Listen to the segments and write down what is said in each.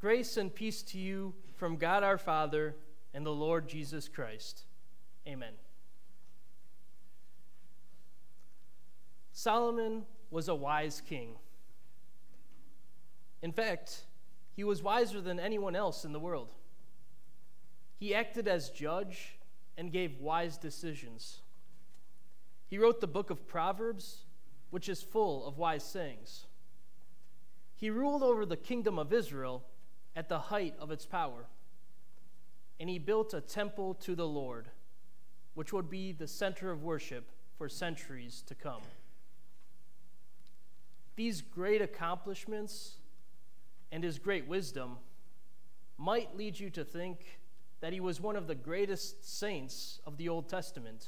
Grace and peace to you from God our Father and the Lord Jesus Christ. Amen. Solomon was a wise king. In fact, he was wiser than anyone else in the world. He acted as judge and gave wise decisions. He wrote the book of Proverbs, which is full of wise sayings. He ruled over the kingdom of Israel at the height of its power. And he built a temple to the Lord, which would be the center of worship for centuries to come. These great accomplishments and his great wisdom might lead you to think that he was one of the greatest saints of the Old Testament.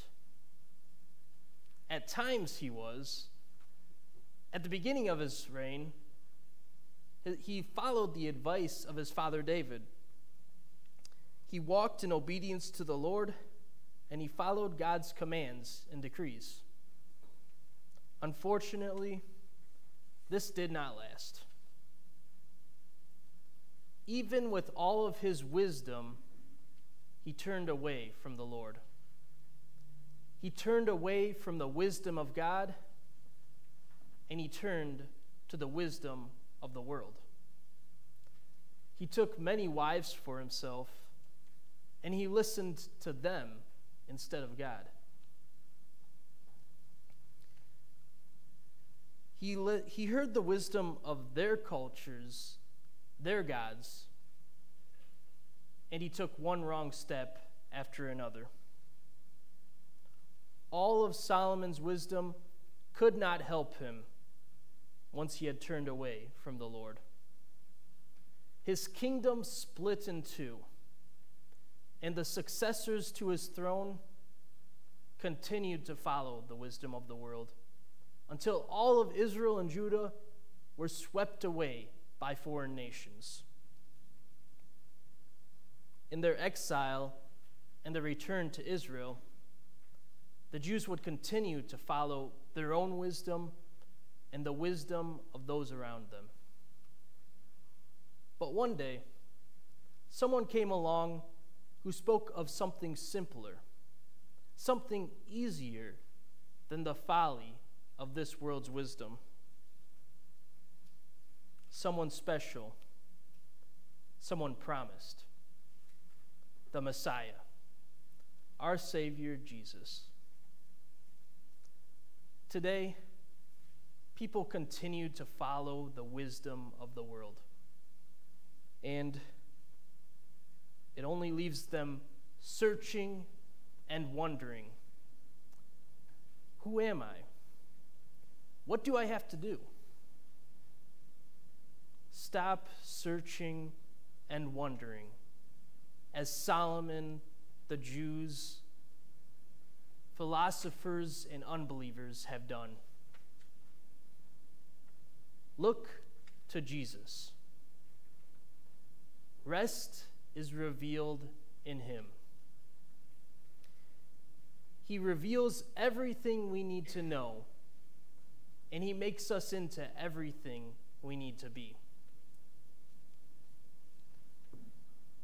At times, he was. At the beginning of his reign, he followed the advice of his father David. He walked in obedience to the Lord, and he followed God's commands and decrees. Unfortunately, this did not last. Even with all of his wisdom, he turned away from the Lord. He turned away from the wisdom of God, and he turned to the wisdom of the world. He took many wives for himself, and he listened to them instead of God. He, li- he heard the wisdom of their cultures, their gods, and he took one wrong step after another. All of Solomon's wisdom could not help him once he had turned away from the Lord. His kingdom split in two, and the successors to his throne continued to follow the wisdom of the world until all of Israel and Judah were swept away by foreign nations. In their exile and their return to Israel, the Jews would continue to follow their own wisdom and the wisdom of those around them. But one day, someone came along who spoke of something simpler, something easier than the folly of this world's wisdom. Someone special, someone promised the Messiah, our Savior Jesus. Today, people continue to follow the wisdom of the world. And it only leaves them searching and wondering who am I? What do I have to do? Stop searching and wondering, as Solomon, the Jews, philosophers, and unbelievers have done. Look to Jesus. Rest is revealed in him. He reveals everything we need to know, and he makes us into everything we need to be.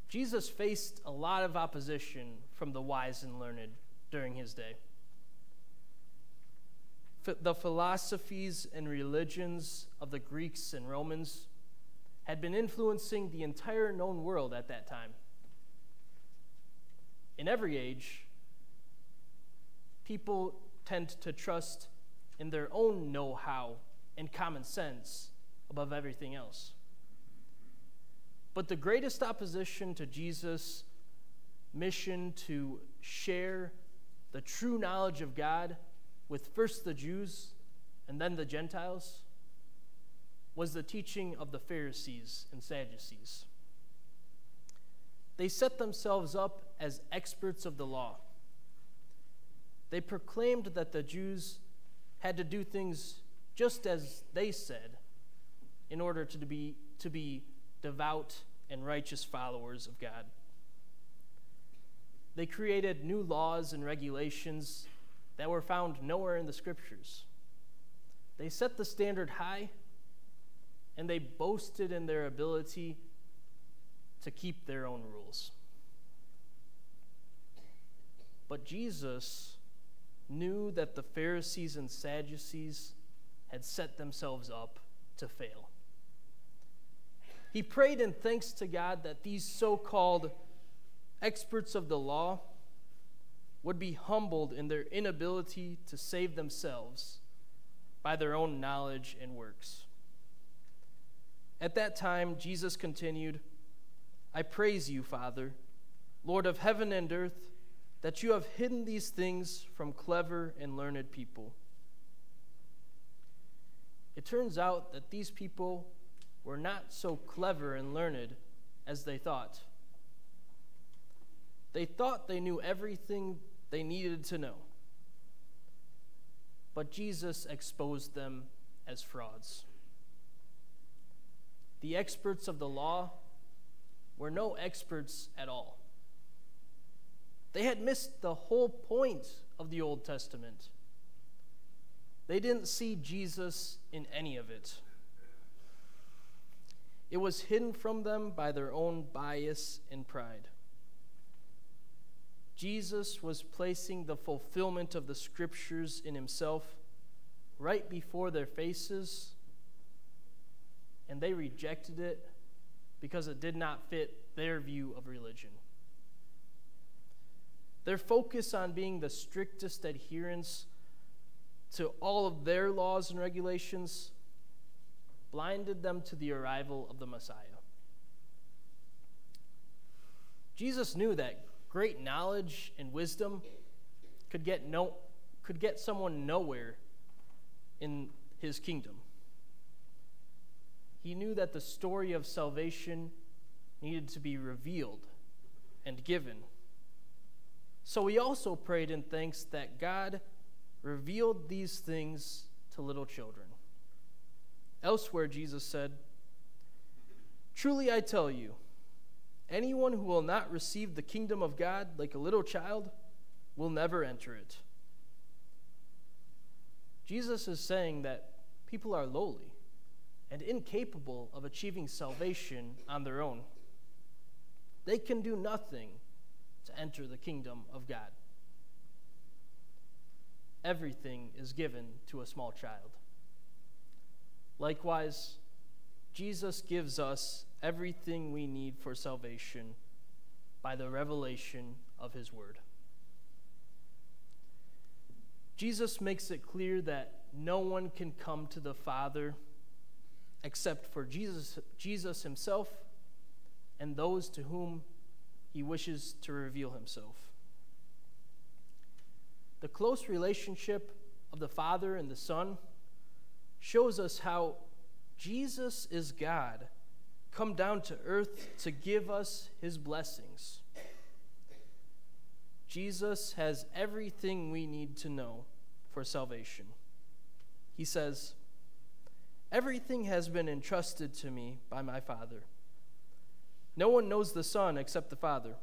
Jesus faced a lot of opposition from the wise and learned during his day the philosophies and religions of the Greeks and Romans had been influencing the entire known world at that time. In every age, people tend to trust in their own know how and common sense above everything else. But the greatest opposition to Jesus' mission to share the true knowledge of God with first the Jews and then the Gentiles was the teaching of the Pharisees and Sadducees. They set themselves up as experts of the law. They proclaimed that the Jews had to do things just as they said in order to be, to be devout and righteous followers of God. They created new laws and regulations that were found nowhere in the scriptures. They set the standard high and they boasted in their ability to keep their own rules. But Jesus knew that the Pharisees and Sadducees had set themselves up to fail. He prayed in thanks to God that these so called experts of the law would be humbled in their inability to save themselves by their own knowledge and works. At that time, Jesus continued, I praise you, Father, Lord of heaven and earth, that you have hidden these things from clever and learned people. It turns out that these people were not so clever and learned as they thought. They thought they knew everything they needed to know. But Jesus exposed them as frauds. The experts of the law were no experts at all. They had missed the whole point of the Old Testament. They didn't see Jesus in any of it. It was hidden from them by their own bias and pride. Jesus was placing the fulfillment of the scriptures in himself right before their faces, and they rejected it because it did not fit their view of religion. Their focus on being the strictest adherents to all of their laws and regulations blinded them to the arrival of the Messiah. Jesus knew that great knowledge and wisdom could get no could get someone nowhere in his kingdom. He knew that the story of salvation needed to be revealed and given. So he also prayed in thanks that God revealed these things to little children. Elsewhere, Jesus said, Truly I tell you, Anyone who will not receive the kingdom of God like a little child will never enter it. Jesus is saying that people are lowly and incapable of achieving salvation on their own. They can do nothing to enter the kingdom of God. Everything is given to a small child. Likewise, Jesus gives us everything we need for salvation by the revelation of his word. Jesus makes it clear that no one can come to the Father except for Jesus, Jesus himself and those to whom he wishes to reveal himself. The close relationship of the Father and the Son shows us how Jesus is God, come down to earth to give us his blessings. Jesus has everything we need to know for salvation. He says, Everything has been entrusted to me by my Father. No one knows the Son except the Father,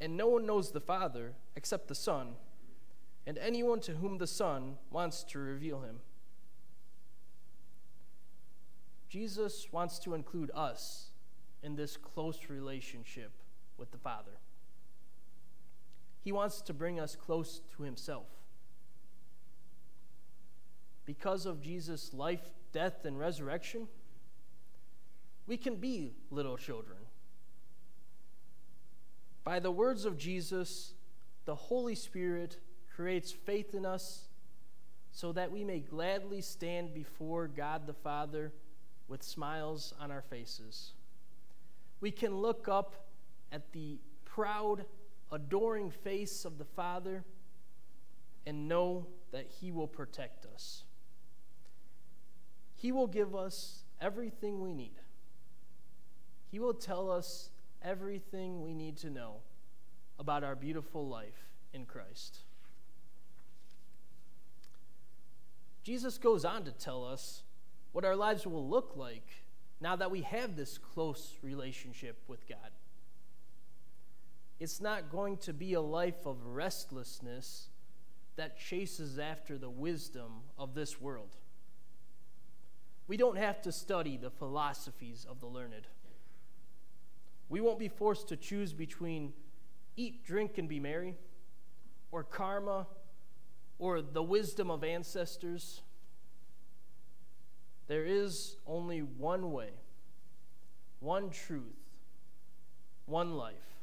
and no one knows the Father except the Son, and anyone to whom the Son wants to reveal him. Jesus wants to include us in this close relationship with the Father. He wants to bring us close to Himself. Because of Jesus' life, death, and resurrection, we can be little children. By the words of Jesus, the Holy Spirit creates faith in us so that we may gladly stand before God the Father with smiles on our faces. We can look up at the proud, adoring face of the Father and know that He will protect us. He will give us everything we need. He will tell us everything we need to know about our beautiful life in Christ. Jesus goes on to tell us what our lives will look like now that we have this close relationship with God. It's not going to be a life of restlessness that chases after the wisdom of this world. We don't have to study the philosophies of the learned. We won't be forced to choose between eat, drink, and be merry, or karma, or the wisdom of ancestors. There is only one way, one truth, one life,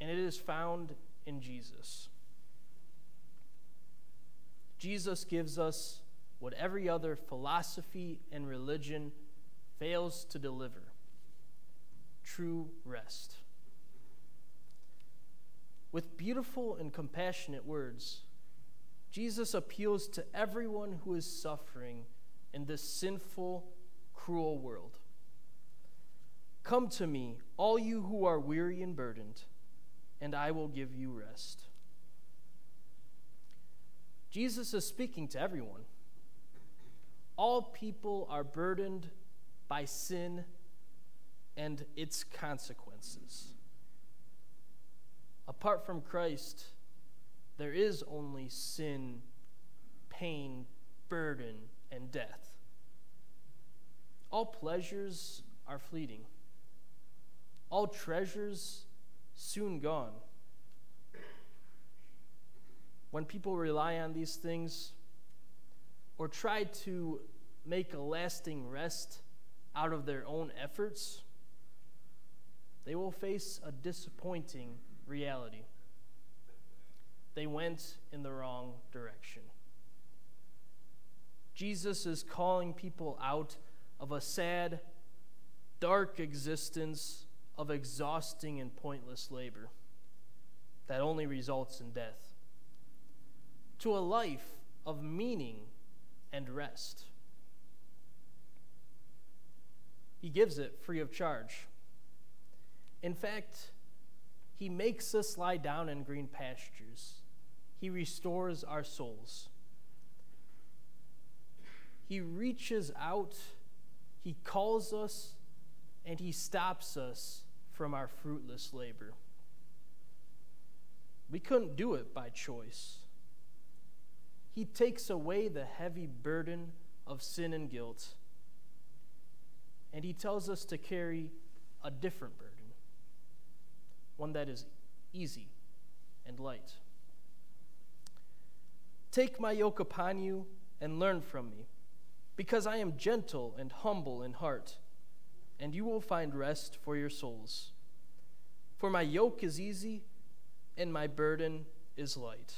and it is found in Jesus. Jesus gives us what every other philosophy and religion fails to deliver true rest. With beautiful and compassionate words, Jesus appeals to everyone who is suffering in this sinful, cruel world. Come to me, all you who are weary and burdened, and I will give you rest. Jesus is speaking to everyone. All people are burdened by sin and its consequences. Apart from Christ, there is only sin, pain, burden, and death. All pleasures are fleeting, all treasures soon gone. When people rely on these things or try to make a lasting rest out of their own efforts, they will face a disappointing reality. They went in the wrong direction. Jesus is calling people out of a sad, dark existence of exhausting and pointless labor that only results in death to a life of meaning and rest. He gives it free of charge. In fact, He makes us lie down in green pastures. He restores our souls. He reaches out, He calls us, and He stops us from our fruitless labor. We couldn't do it by choice. He takes away the heavy burden of sin and guilt, and He tells us to carry a different burden, one that is easy and light. Take my yoke upon you and learn from me because I am gentle and humble in heart, and you will find rest for your souls. For my yoke is easy and my burden is light.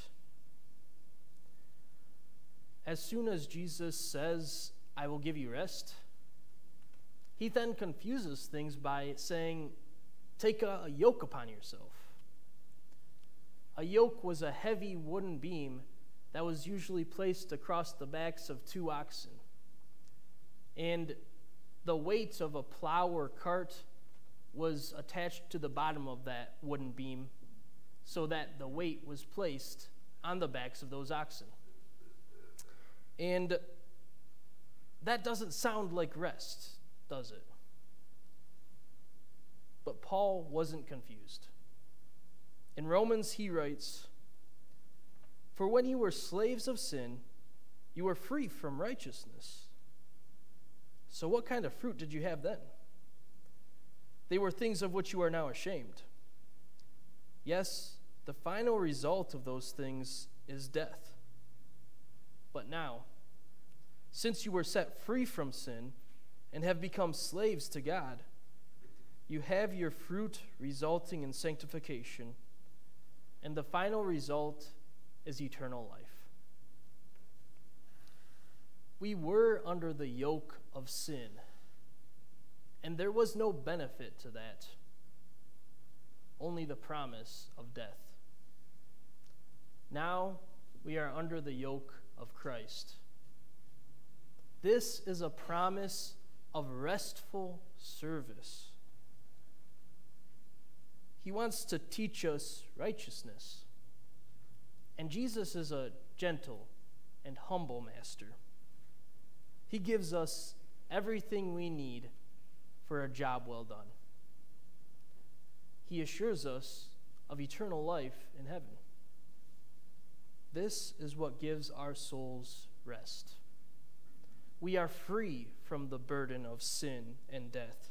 As soon as Jesus says, I will give you rest, he then confuses things by saying, Take a, a yoke upon yourself. A yoke was a heavy wooden beam that was usually placed across the backs of two oxen and the weight of a plow or cart was attached to the bottom of that wooden beam so that the weight was placed on the backs of those oxen. And that doesn't sound like rest, does it? But Paul wasn't confused. In Romans, he writes, For when you were slaves of sin, you were free from righteousness. So, what kind of fruit did you have then? They were things of which you are now ashamed. Yes, the final result of those things is death. But now, since you were set free from sin and have become slaves to God, you have your fruit resulting in sanctification, and the final result is eternal life. We were under the yoke of sin, and there was no benefit to that, only the promise of death. Now we are under the yoke of Christ. This is a promise of restful service. He wants to teach us righteousness. And Jesus is a gentle and humble master. He gives us everything we need for a job well done. He assures us of eternal life in heaven. This is what gives our souls rest. We are free from the burden of sin and death.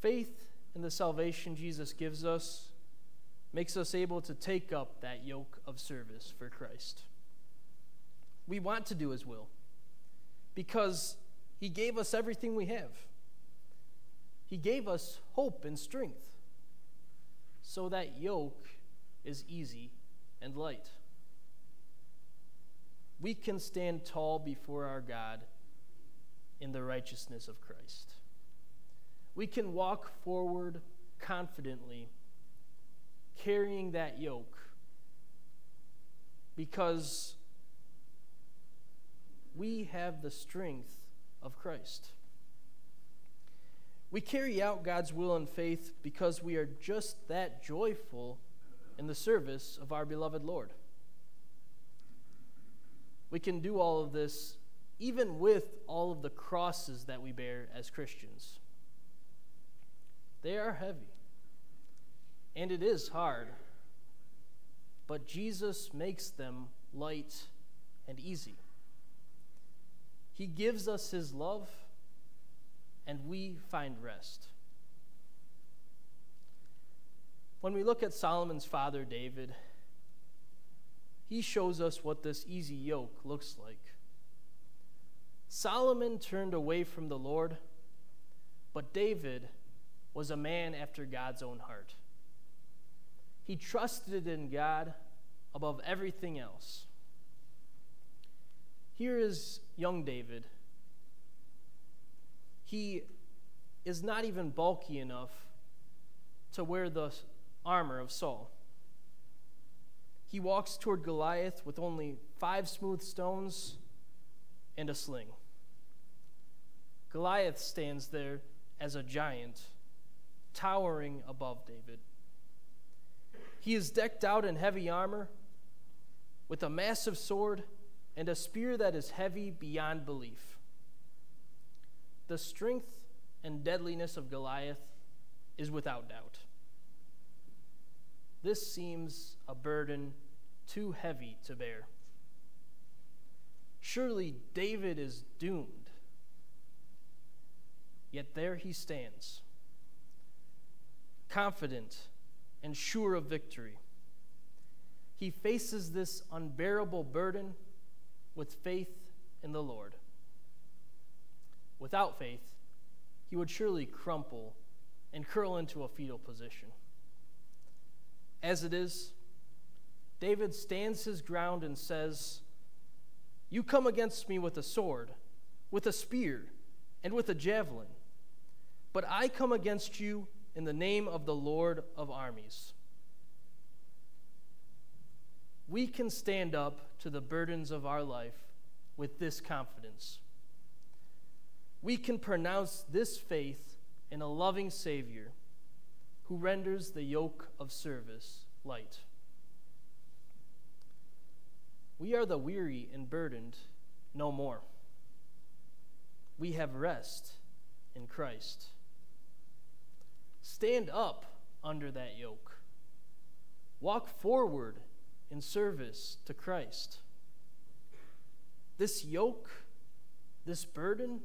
Faith in the salvation Jesus gives us makes us able to take up that yoke of service for Christ. We want to do His will because He gave us everything we have. He gave us hope and strength so that yoke is easy and light. We can stand tall before our God in the righteousness of Christ. We can walk forward confidently, carrying that yoke, because we have the strength of Christ. We carry out God's will in faith because we are just that joyful in the service of our beloved Lord. We can do all of this even with all of the crosses that we bear as Christians. They are heavy, and it is hard, but Jesus makes them light and easy. He gives us His love, and we find rest. When we look at Solomon's father, David, he shows us what this easy yoke looks like. Solomon turned away from the Lord, but David was a man after God's own heart. He trusted in God above everything else. Here is young David. He is not even bulky enough to wear the armor of Saul. He walks toward Goliath with only five smooth stones and a sling. Goliath stands there as a giant, towering above David. He is decked out in heavy armor with a massive sword and a spear that is heavy beyond belief. The strength and deadliness of Goliath is without doubt. This seems a burden too heavy to bear. Surely David is doomed. Yet there he stands, confident and sure of victory. He faces this unbearable burden with faith in the Lord. Without faith, he would surely crumple and curl into a fetal position. As it is, David stands his ground and says, You come against me with a sword, with a spear, and with a javelin, but I come against you in the name of the Lord of armies. We can stand up to the burdens of our life with this confidence. We can pronounce this faith in a loving Savior who renders the yoke of service light. We are the weary and burdened no more. We have rest in Christ. Stand up under that yoke. Walk forward in service to Christ. This yoke, this burden,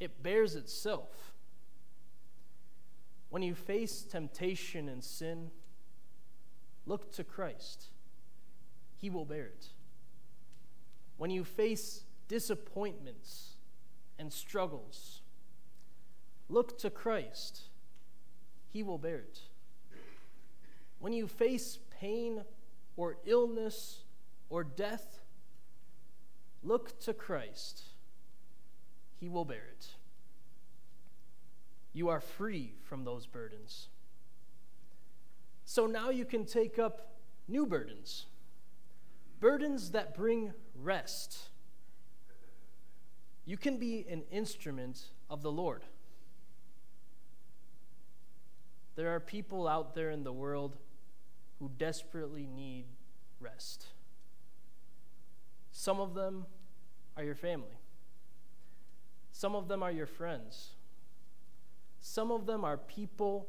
it bears itself. When you face temptation and sin, look to Christ. He will bear it. When you face disappointments and struggles, look to Christ. He will bear it. When you face pain or illness or death, look to Christ. He will bear it. You are free from those burdens. So now you can take up new burdens burdens that bring rest. You can be an instrument of the Lord. There are people out there in the world who desperately need rest. Some of them are your family. Some of them are your friends. Some of them are people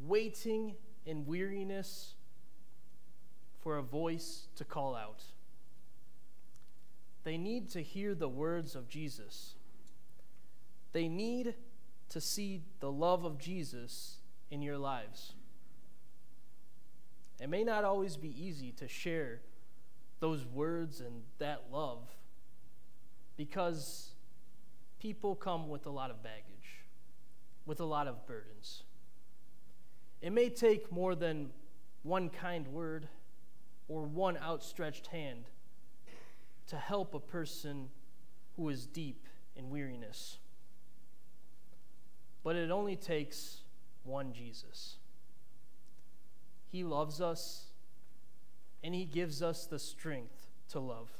waiting in weariness for a voice to call out. They need to hear the words of Jesus. They need to see the love of Jesus in your lives. It may not always be easy to share those words and that love because people come with a lot of baggage, with a lot of burdens. It may take more than one kind word or one outstretched hand to help a person who is deep in weariness. But it only takes one Jesus. He loves us, and He gives us the strength to love.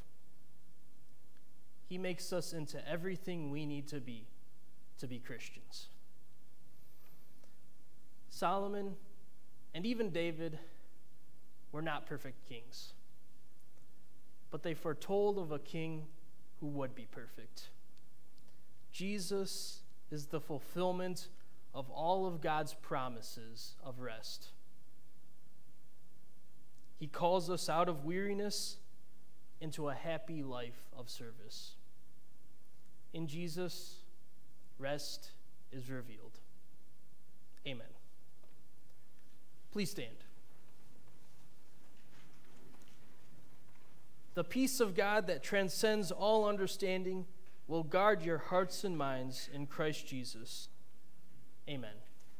He makes us into everything we need to be to be Christians. Solomon and even David were not perfect kings, but they foretold of a king who would be perfect. Jesus is the fulfillment of all of God's promises of rest. He calls us out of weariness into a happy life of service. In Jesus, rest is revealed. Amen. Please stand. The peace of God that transcends all understanding will guard your hearts and minds in Christ Jesus. Amen.